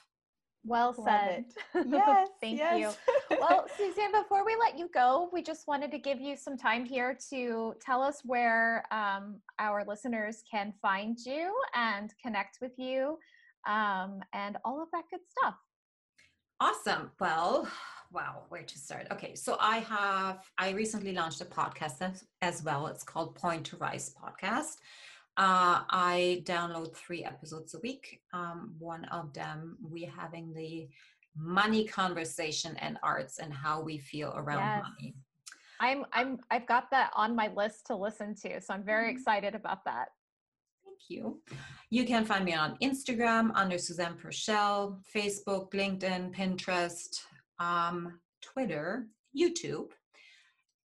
Well Love said. yes Thank yes. you. Well, Suzanne, before we let you go, we just wanted to give you some time here to tell us where um, our listeners can find you and connect with you um, and all of that good stuff. Awesome. Well, wow, where to start? Okay, so I have I recently launched a podcast as, as well. It's called Pointe to Rise podcast. Uh, I download three episodes a week. Um, one of them we having the money conversation and arts and how we feel around Yes. money. I'm I'm I've got that on my list to listen to, so I'm very Mhm. excited about that. Thank you. You can find me on Instagram under Suzanne Puerschel, Facebook, LinkedIn, Pinterest, um, Twitter, YouTube.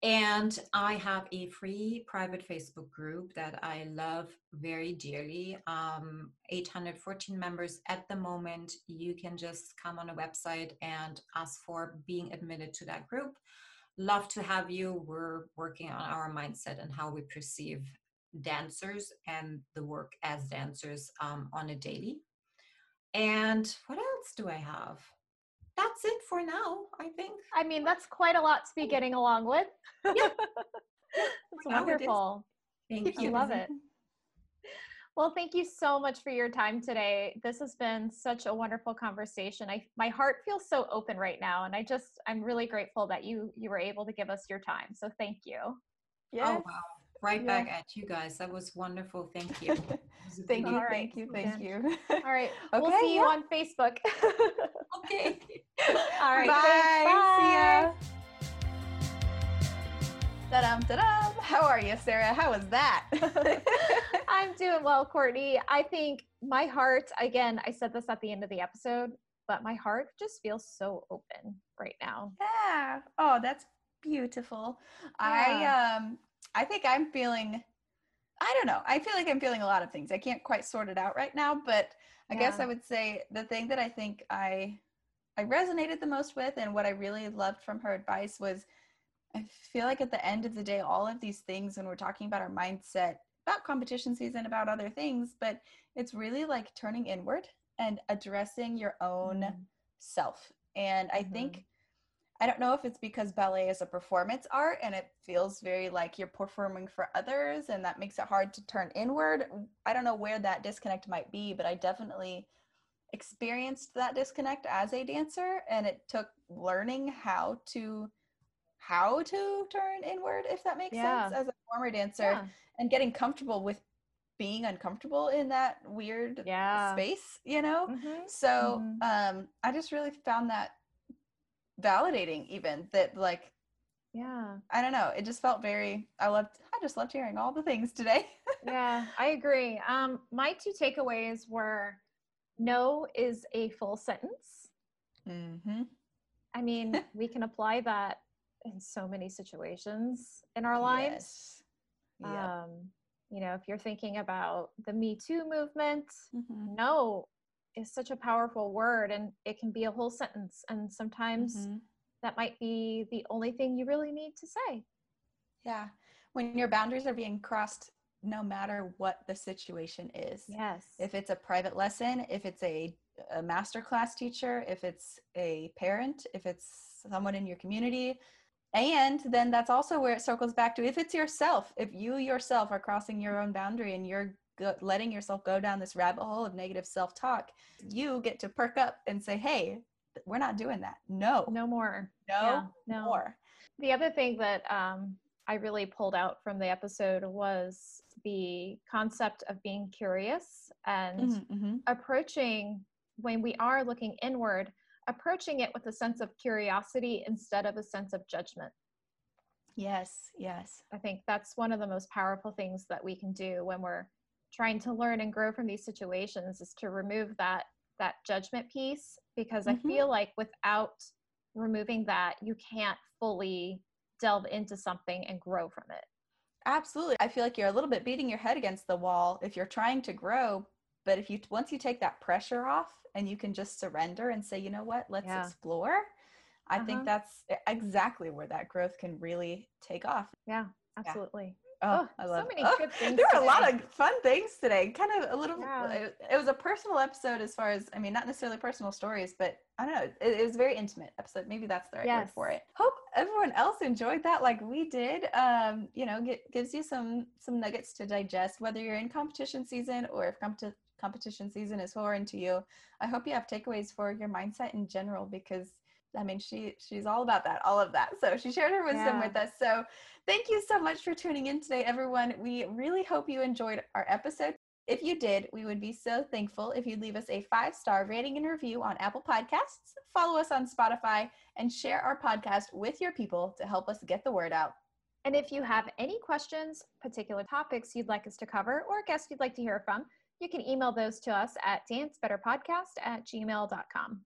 And I have a free private Facebook group that I love very dearly. Um, 814 members at the moment. You can just come on a website and ask for being admitted to that group. Love to have you. We're working on our mindset and how we perceive dancers and the work as dancers um, on a daily. And what else do I have? That's it for now, I think. I mean, that's quite a lot to be oh. getting along with. Yeah. It's For now it is. wonderful. Thank I you. I love it. Well, thank you so much for your time today. This has been such a wonderful conversation. I my heart feels so open right now and I just I'm really grateful that you you were able to give us your time. So thank you. yes. Oh, wow. Right Yeah. back at you guys. That was wonderful. Thank you. It was a thank you All right, thank you thank you All right. we'll Okay, see you on Facebook. Okay. All right. Bye. thanks. See ya. Da-dum, da-dum. How are you, Sarah? How was that? I'm doing well, Courtney. I think my heart, again, I said this at the end of the episode, but my heart just feels so open right now. yeah. Oh, that's beautiful. I um I think I'm feeling I don't know. I feel like I'm feeling a lot of things. I can't quite sort it out right now, but I guess I would say the thing that I think I I resonated the most with and what I really loved from her advice was I feel like at the end of the day all of these things when we're talking about our mindset about competition season about other things, but it's really like turning inward and addressing your own Mm. self. And I Mhm. think I don't know if it's because ballet is a performance art and it feels very like you're performing for others and that makes it hard to turn inward. I don't know where that disconnect might be, but I definitely experienced that disconnect as a dancer and it took learning how to how to turn inward if that makes Yeah. sense as a former dancer Yeah. and getting comfortable with being uncomfortable in that weird Yeah. space, you know? Mhm. So Mhm. um, I just really found that validating, even that like Yeah. I don't know, it just felt very. I loved. I just loved hearing all the things today. Yeah, I agree. Um, my two takeaways were no is a full sentence. mm-hmm. I mean, we can apply that in so many situations in our lives. yes. Yeah. Um, you know, if you're thinking about the Me Too movement, Mhm. no is such a powerful word and it can be a whole sentence. And sometimes mm-hmm. that might be the only thing you really need to say. Yeah. When your boundaries are being crossed, no matter what the situation is. Yes. If it's a private lesson, if it's a, a master class teacher, if it's a parent, if it's someone in your community, and then that's also where it circles back to if it's yourself if you yourself are crossing your own boundary and you're go- letting yourself go down this rabbit hole of negative self-talk you get to perk up and say hey we're not doing that no no more no, yeah, no. more the other thing that um, i really pulled out from the episode was the concept of being curious and mm-hmm, mm-hmm. approaching when we are looking inward approaching it with a sense of curiosity instead of a sense of judgment. Yes, yes. I think that's one of the most powerful things that we can do when we're trying to learn and grow from these situations is to remove that that judgment piece because mm-hmm. I feel like without removing that you can't fully delve into something and grow from it. Absolutely. I feel like you're a little bit beating your head against the wall if you're trying to grow, but if you once you take that pressure off and you can just surrender and say, you know what, let's yeah. explore. I uh-huh. think that's exactly where that growth can really take off. Yeah, absolutely. Yeah. Oh, oh, I love so many oh, good things. There were a lot of fun things today. Kind of a little. Yeah. It, it, was a personal episode as far as I mean, not necessarily personal stories, but I don't know. It, it was a very intimate episode. Maybe that's the right yes. word for it. Hope everyone else enjoyed that like we did. Um, you know, get, gives you some some nuggets to digest, whether you're in competition season or if competition competition season is foreign to you. I hope you have takeaways for your mindset in general because I mean she she's all about that, all of that. So she shared her wisdom yeah. with us. So thank you so much for tuning in today, everyone. We really hope you enjoyed our episode. If you did, we would be so thankful if you'd leave us a five star rating and review on Apple Podcasts, follow us on Spotify, and share our podcast with your people to help us get the word out. And if you have any questions, particular topics you'd like us to cover, or guests you'd like to hear from, you can email those to us at dancebetterpodcast at gmail.com.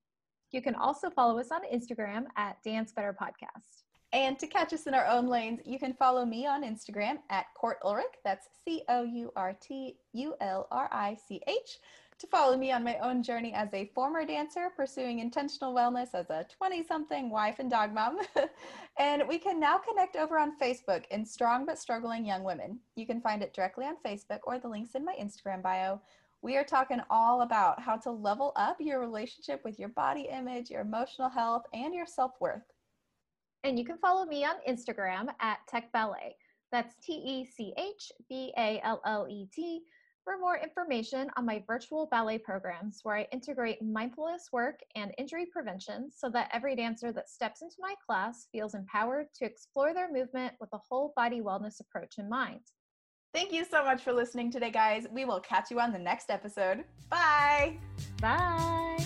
You can also follow us on Instagram at dancebetterpodcast. And to catch us in our own lanes, you can follow me on Instagram at Court Ulrich. That's C O U R T U L R I C H to follow me on my own journey as a former dancer pursuing intentional wellness as a 20 something wife and dog mom. and we can now connect over on Facebook in Strong But Struggling Young Women. You can find it directly on Facebook or the links in my Instagram bio. We are talking all about how to level up your relationship with your body image, your emotional health, and your self worth. And you can follow me on Instagram at Tech Ballet. That's T E C H B A L L E T for more information on my virtual ballet programs where I integrate mindfulness work and injury prevention so that every dancer that steps into my class feels empowered to explore their movement with a whole body wellness approach in mind. Thank you so much for listening today, guys. We will catch you on the next episode. Bye. Bye.